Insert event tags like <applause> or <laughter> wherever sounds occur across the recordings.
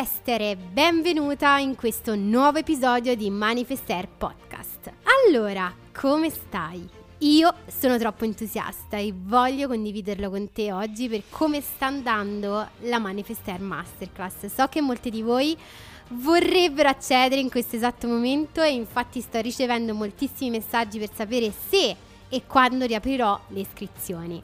Manifestere, benvenuta in questo nuovo episodio di Manifester Podcast. Allora, come stai? Io sono troppo entusiasta e voglio condividerlo con te oggi per come sta andando la Manifester Masterclass. So che molti di voi vorrebbero accedere in questo esatto momento e infatti sto ricevendo moltissimi messaggi per sapere se e quando riaprirò le iscrizioni.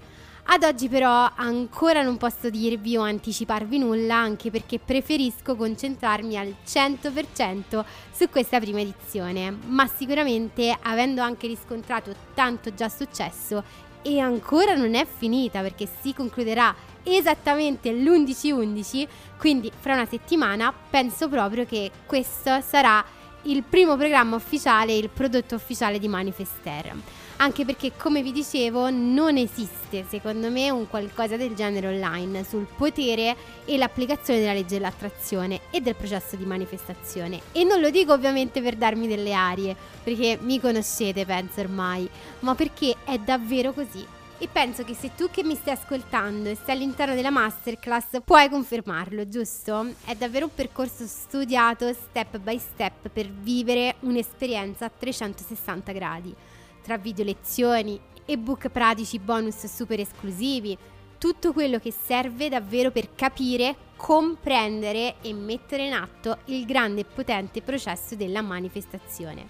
Ad oggi però ancora non posso dirvi o anticiparvi nulla anche perché preferisco concentrarmi al 100% su questa prima edizione, ma sicuramente avendo anche riscontrato tanto già successo e ancora non è finita perché si concluderà esattamente l'11-11, quindi fra una settimana penso proprio che questo sarà il primo programma ufficiale, il prodotto ufficiale di Manifester. Anche perché come vi dicevo non esiste secondo me un qualcosa del genere online sul potere e l'applicazione della legge dell'attrazione e del processo di manifestazione. E non lo dico ovviamente per darmi delle arie perché mi conoscete penso ormai ma perché è davvero così e penso che se tu che mi stai ascoltando e stai all'interno della masterclass puoi confermarlo, giusto? È davvero un percorso studiato step by step per vivere un'esperienza a 360 gradi tra video lezioni, ebook pratici bonus super esclusivi, tutto quello che serve davvero per capire, comprendere e mettere in atto il grande e potente processo della manifestazione.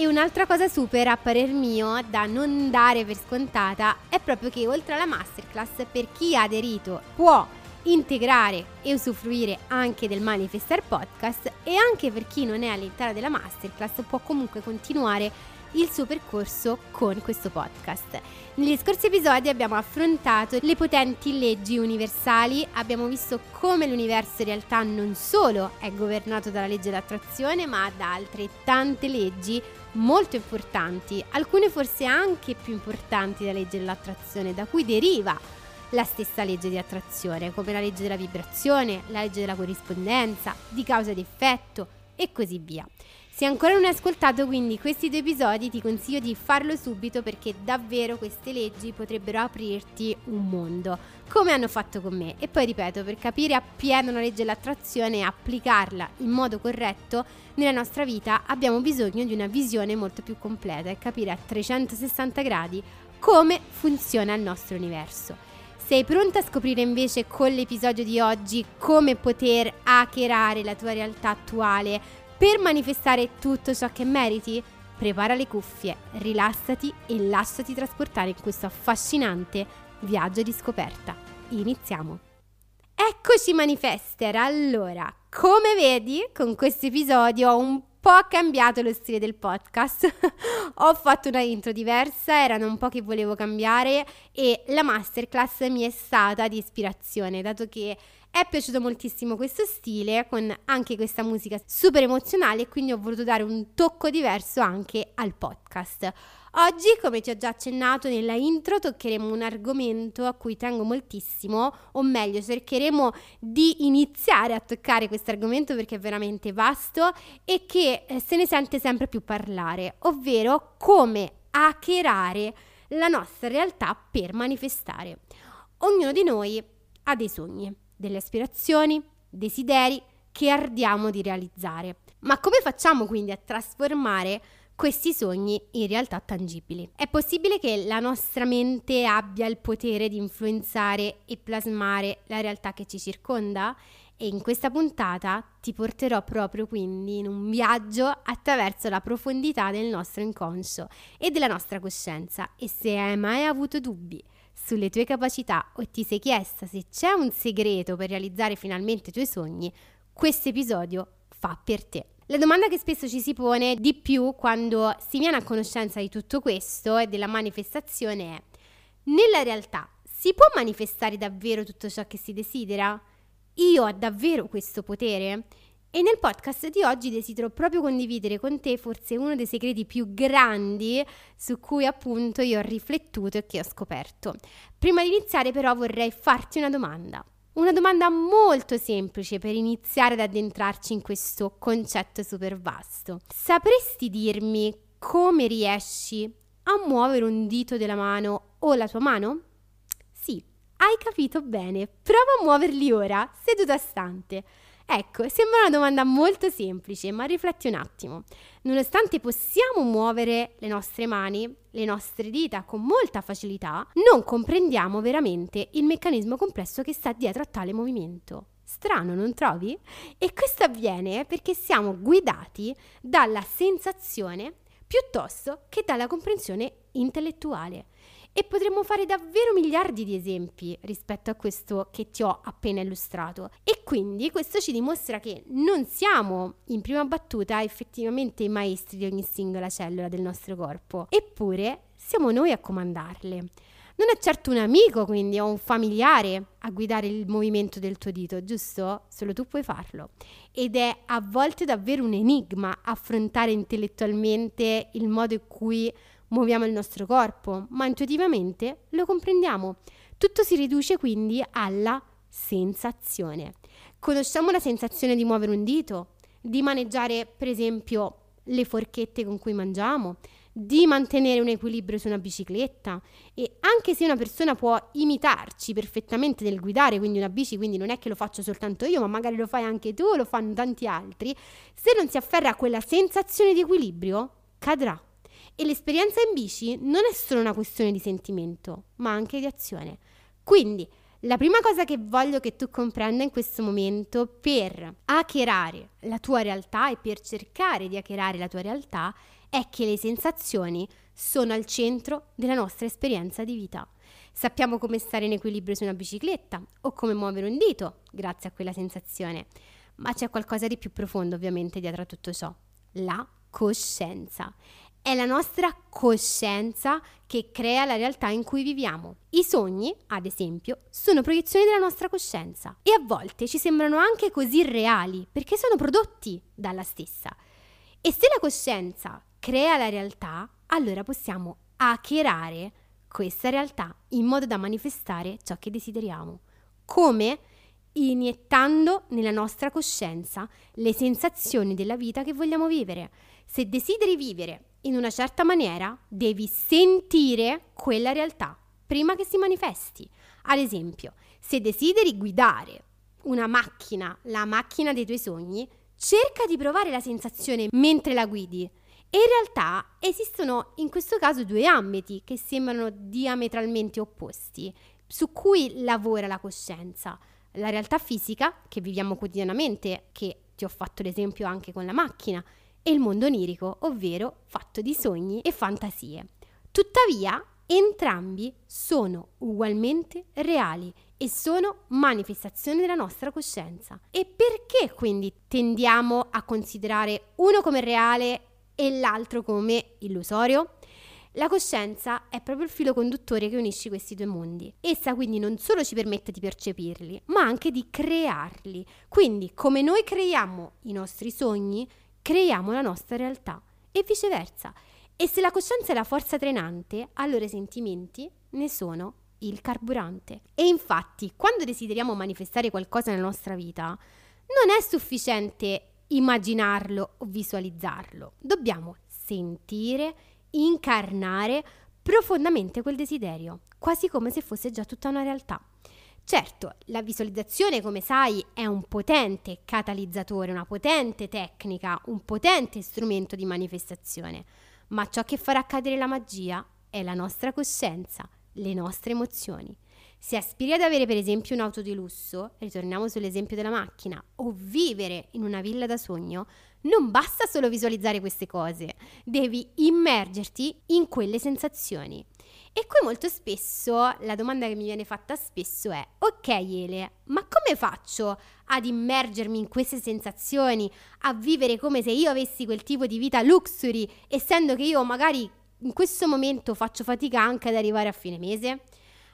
E un'altra cosa super, a parer mio, da non dare per scontata, è proprio che oltre alla masterclass, per chi ha aderito può integrare e usufruire anche del Manifestar Podcast e anche per chi non è all'interno della masterclass può comunque continuare il suo percorso con questo podcast. Negli scorsi episodi abbiamo affrontato le potenti leggi universali, abbiamo visto come l'universo in realtà non solo è governato dalla legge dell'attrazione, ma da altre tante leggi molto importanti, alcune forse anche più importanti della legge dell'attrazione, da cui deriva la stessa legge di attrazione, come la legge della vibrazione, la legge della corrispondenza, di causa ed effetto e così via. Se ancora non hai ascoltato quindi questi due episodi ti consiglio di farlo subito perché davvero queste leggi potrebbero aprirti un mondo, come hanno fatto con me. E poi ripeto, per capire appieno la legge dell'attrazione e applicarla in modo corretto nella nostra vita abbiamo bisogno di una visione molto più completa e capire a 360 gradi come funziona il nostro universo. Sei pronta a scoprire invece con l'episodio di oggi come poter hackerare la tua realtà attuale per manifestare tutto ciò che meriti, prepara le cuffie, rilassati e lasciati trasportare in questo affascinante viaggio di scoperta. Iniziamo! Eccoci manifester! Allora, come vedi, con questo episodio ho un po' cambiato lo stile del podcast. <laughs> ho fatto una intro diversa, erano un po' che volevo cambiare e la masterclass mi è stata di ispirazione, dato che è piaciuto moltissimo questo stile con anche questa musica super emozionale e quindi ho voluto dare un tocco diverso anche al podcast. Oggi, come ti ho già accennato nella intro, toccheremo un argomento a cui tengo moltissimo, o meglio, cercheremo di iniziare a toccare questo argomento perché è veramente vasto e che eh, se ne sente sempre più parlare, ovvero come hackerare la nostra realtà per manifestare. Ognuno di noi ha dei sogni delle aspirazioni, desideri che ardiamo di realizzare. Ma come facciamo quindi a trasformare questi sogni in realtà tangibili. È possibile che la nostra mente abbia il potere di influenzare e plasmare la realtà che ci circonda? E in questa puntata ti porterò proprio quindi in un viaggio attraverso la profondità del nostro inconscio e della nostra coscienza. E se hai mai avuto dubbi sulle tue capacità o ti sei chiesta se c'è un segreto per realizzare finalmente i tuoi sogni, questo episodio fa per te. La domanda che spesso ci si pone di più quando si viene a conoscenza di tutto questo e della manifestazione è, nella realtà si può manifestare davvero tutto ciò che si desidera? Io ho davvero questo potere? E nel podcast di oggi desidero proprio condividere con te forse uno dei segreti più grandi su cui appunto io ho riflettuto e che ho scoperto. Prima di iniziare però vorrei farti una domanda. Una domanda molto semplice per iniziare ad addentrarci in questo concetto super vasto. Sapresti dirmi come riesci a muovere un dito della mano o la tua mano? Sì, hai capito bene. Prova a muoverli ora, seduta stante. Ecco, sembra una domanda molto semplice, ma rifletti un attimo. Nonostante possiamo muovere le nostre mani, le nostre dita con molta facilità, non comprendiamo veramente il meccanismo complesso che sta dietro a tale movimento. Strano, non trovi? E questo avviene perché siamo guidati dalla sensazione piuttosto che dalla comprensione intellettuale. E potremmo fare davvero miliardi di esempi rispetto a questo che ti ho appena illustrato. E quindi questo ci dimostra che non siamo in prima battuta effettivamente i maestri di ogni singola cellula del nostro corpo, eppure siamo noi a comandarle. Non è certo un amico, quindi, o un familiare a guidare il movimento del tuo dito, giusto? Solo tu puoi farlo. Ed è a volte davvero un enigma affrontare intellettualmente il modo in cui muoviamo il nostro corpo, ma intuitivamente lo comprendiamo. Tutto si riduce quindi alla sensazione. Conosciamo la sensazione di muovere un dito, di maneggiare per esempio le forchette con cui mangiamo, di mantenere un equilibrio su una bicicletta e anche se una persona può imitarci perfettamente nel guidare, quindi una bici, quindi non è che lo faccio soltanto io, ma magari lo fai anche tu, lo fanno tanti altri, se non si afferra a quella sensazione di equilibrio, cadrà. E l'esperienza in bici non è solo una questione di sentimento, ma anche di azione. Quindi, la prima cosa che voglio che tu comprenda in questo momento per hackerare la tua realtà e per cercare di hackerare la tua realtà è che le sensazioni sono al centro della nostra esperienza di vita. Sappiamo come stare in equilibrio su una bicicletta o come muovere un dito grazie a quella sensazione, ma c'è qualcosa di più profondo ovviamente dietro a tutto ciò, la coscienza. È la nostra coscienza che crea la realtà in cui viviamo. I sogni, ad esempio, sono proiezioni della nostra coscienza e a volte ci sembrano anche così reali perché sono prodotti dalla stessa. E se la coscienza crea la realtà, allora possiamo hackerare questa realtà in modo da manifestare ciò che desideriamo. Come? Iniettando nella nostra coscienza le sensazioni della vita che vogliamo vivere. Se desideri vivere in una certa maniera, devi sentire quella realtà prima che si manifesti. Ad esempio, se desideri guidare una macchina, la macchina dei tuoi sogni, cerca di provare la sensazione mentre la guidi. E in realtà esistono in questo caso due ambiti che sembrano diametralmente opposti, su cui lavora la coscienza. La realtà fisica, che viviamo quotidianamente, che ti ho fatto l'esempio anche con la macchina, e il mondo onirico, ovvero fatto di sogni e fantasie. Tuttavia, entrambi sono ugualmente reali e sono manifestazioni della nostra coscienza. E perché quindi tendiamo a considerare uno come reale e l'altro come illusorio? La coscienza è proprio il filo conduttore che unisce questi due mondi. Essa quindi non solo ci permette di percepirli, ma anche di crearli. Quindi, come noi creiamo i nostri sogni, creiamo la nostra realtà e viceversa. E se la coscienza è la forza trainante, allora i sentimenti ne sono il carburante. E infatti, quando desideriamo manifestare qualcosa nella nostra vita, non è sufficiente immaginarlo o visualizzarlo. Dobbiamo sentire, incarnare profondamente quel desiderio, quasi come se fosse già tutta una realtà. Certo, la visualizzazione, come sai, è un potente catalizzatore, una potente tecnica, un potente strumento di manifestazione, ma ciò che farà accadere la magia è la nostra coscienza, le nostre emozioni. Se aspiri ad avere per esempio un'auto di lusso, ritorniamo sull'esempio della macchina, o vivere in una villa da sogno, non basta solo visualizzare queste cose, devi immergerti in quelle sensazioni. E qui molto spesso la domanda che mi viene fatta spesso è: Ok, Ele, ma come faccio ad immergermi in queste sensazioni, a vivere come se io avessi quel tipo di vita luxury, essendo che io magari in questo momento faccio fatica anche ad arrivare a fine mese?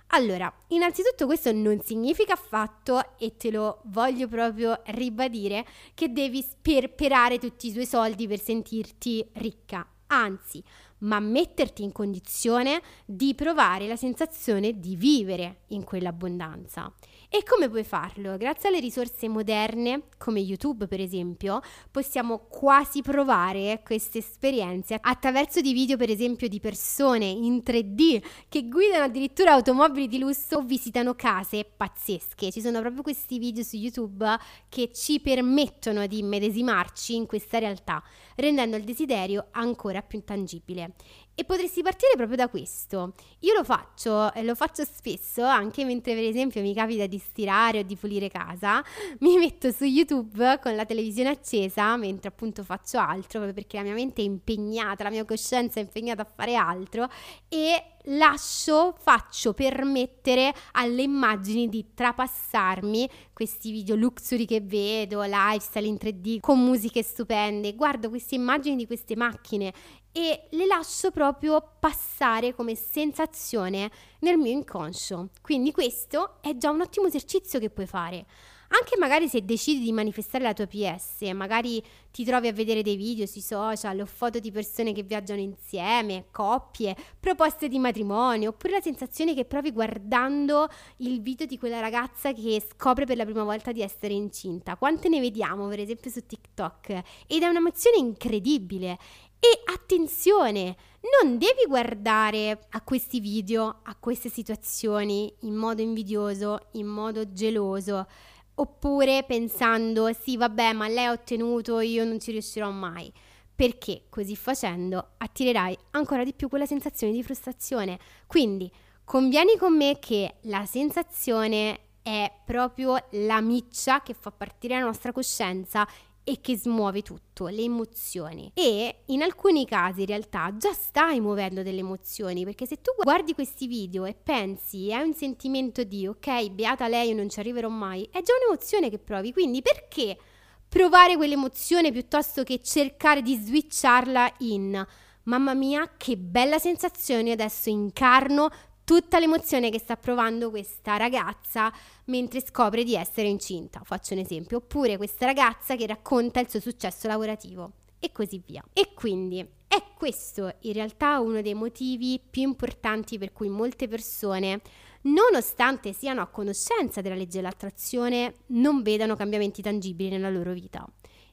Allora, innanzitutto questo non significa affatto, e te lo voglio proprio ribadire, che devi sperperare tutti i tuoi soldi per sentirti ricca. Anzi, ma metterti in condizione di provare la sensazione di vivere in quell'abbondanza. E come puoi farlo? Grazie alle risorse moderne, come YouTube per esempio, possiamo quasi provare queste esperienze attraverso di video per esempio di persone in 3D che guidano addirittura automobili di lusso o visitano case pazzesche. Ci sono proprio questi video su YouTube che ci permettono di immedesimarci in questa realtà, rendendo il desiderio ancora più intangibile. E potresti partire proprio da questo. Io lo faccio, e lo faccio spesso, anche mentre per esempio mi capita di stirare o di pulire casa, <laughs> mi metto su YouTube con la televisione accesa mentre appunto faccio altro, proprio perché la mia mente è impegnata, la mia coscienza è impegnata a fare altro e lascio, faccio permettere alle immagini di trapassarmi questi video luxury che vedo, lifestyle in 3D con musiche stupende, guardo queste immagini di queste macchine e le lascio proprio passare come sensazione nel mio inconscio. Quindi questo è già un ottimo esercizio che puoi fare. Anche magari se decidi di manifestare la tua PS, magari ti trovi a vedere dei video sui social o foto di persone che viaggiano insieme, coppie, proposte di matrimonio, oppure la sensazione che provi guardando il video di quella ragazza che scopre per la prima volta di essere incinta. Quante ne vediamo, per esempio, su TikTok? Ed è un'emozione incredibile e attenzione, non devi guardare a questi video, a queste situazioni in modo invidioso, in modo geloso, oppure pensando sì vabbè ma lei ha ottenuto, io non ci riuscirò mai. Perché così facendo attirerai ancora di più quella sensazione di frustrazione. Quindi convieni con me che la sensazione è proprio la miccia che fa partire la nostra coscienza e che smuove tutto, le emozioni. E in alcuni casi in realtà già stai muovendo delle emozioni, perché se tu guardi questi video e pensi, hai un sentimento di ok, beata lei, io non ci arriverò mai, è già un'emozione che provi, quindi perché provare quell'emozione piuttosto che cercare di switcharla in mamma mia, che bella sensazione, adesso incarno tutta l'emozione che sta provando questa ragazza mentre scopre di essere incinta, faccio un esempio, oppure questa ragazza che racconta il suo successo lavorativo e così via. E quindi è questo in realtà uno dei motivi più importanti per cui molte persone, nonostante siano a conoscenza della legge dell'attrazione, non vedano cambiamenti tangibili nella loro vita.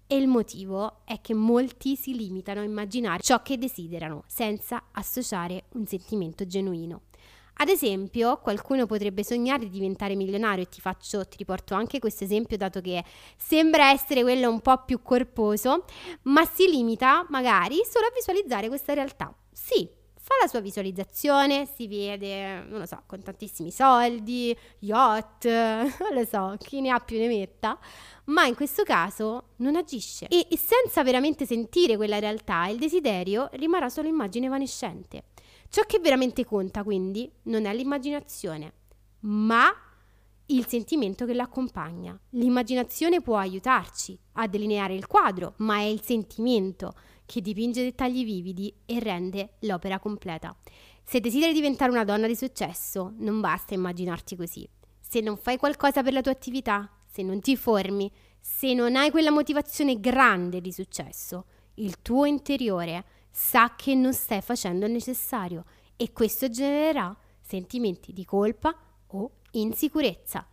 E il motivo è che molti si limitano a immaginare ciò che desiderano senza associare un sentimento genuino. Ad esempio, qualcuno potrebbe sognare di diventare milionario e ti faccio, ti riporto anche questo esempio dato che sembra essere quello un po' più corposo, ma si limita magari solo a visualizzare questa realtà. Sì, fa la sua visualizzazione, si vede, non lo so, con tantissimi soldi, yacht, <laughs> non lo so, chi ne ha più ne metta, ma in questo caso non agisce e, e senza veramente sentire quella realtà il desiderio rimarrà solo immagine evanescente. Ciò che veramente conta quindi non è l'immaginazione, ma il sentimento che l'accompagna. L'immaginazione può aiutarci a delineare il quadro, ma è il sentimento che dipinge dettagli vividi e rende l'opera completa. Se desideri diventare una donna di successo, non basta immaginarti così. Se non fai qualcosa per la tua attività, se non ti formi, se non hai quella motivazione grande di successo, il tuo interiore sa che non stai facendo il necessario e questo genererà sentimenti di colpa o insicurezza.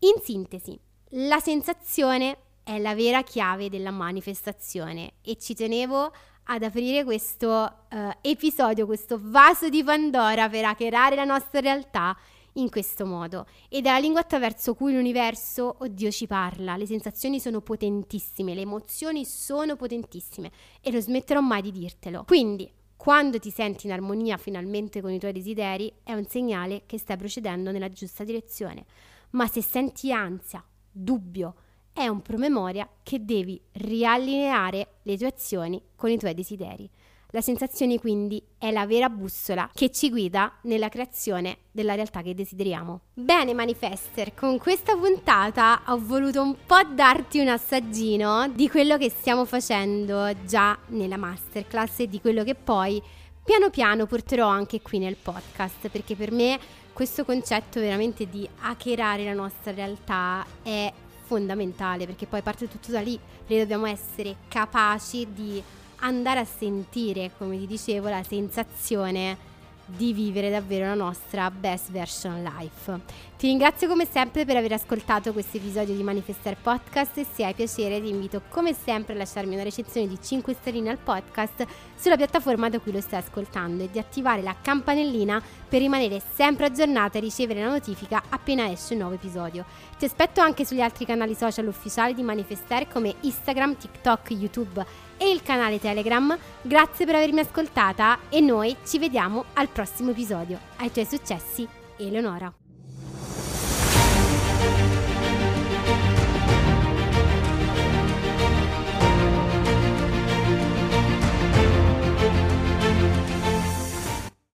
In sintesi, la sensazione è la vera chiave della manifestazione e ci tenevo ad aprire questo uh, episodio, questo vaso di Pandora per hackerare la nostra realtà in questo modo ed è la lingua attraverso cui l'universo o Dio ci parla. Le sensazioni sono potentissime, le emozioni sono potentissime e non smetterò mai di dirtelo. Quindi, quando ti senti in armonia finalmente con i tuoi desideri, è un segnale che stai procedendo nella giusta direzione. Ma se senti ansia, dubbio, è un promemoria che devi riallineare le tue azioni con i tuoi desideri. La sensazione quindi è la vera bussola che ci guida nella creazione della realtà che desideriamo. Bene Manifester, con questa puntata ho voluto un po' darti un assaggino di quello che stiamo facendo già nella masterclass e di quello che poi piano piano porterò anche qui nel podcast, perché per me questo concetto veramente di hackerare la nostra realtà è fondamentale, perché poi parte tutto da lì, perché dobbiamo essere capaci di andare a sentire, come ti dicevo, la sensazione di vivere davvero la nostra best version life. Ti ringrazio come sempre per aver ascoltato questo episodio di Manifestar Podcast e se hai piacere ti invito come sempre a lasciarmi una recensione di 5 stelline al podcast sulla piattaforma da cui lo stai ascoltando e di attivare la campanellina per rimanere sempre aggiornata e ricevere la notifica appena esce un nuovo episodio. Ti aspetto anche sugli altri canali social ufficiali di Manifestar come Instagram, TikTok, YouTube e il canale Telegram. Grazie per avermi ascoltata e noi ci vediamo al prossimo episodio. Ai tuoi successi, Eleonora.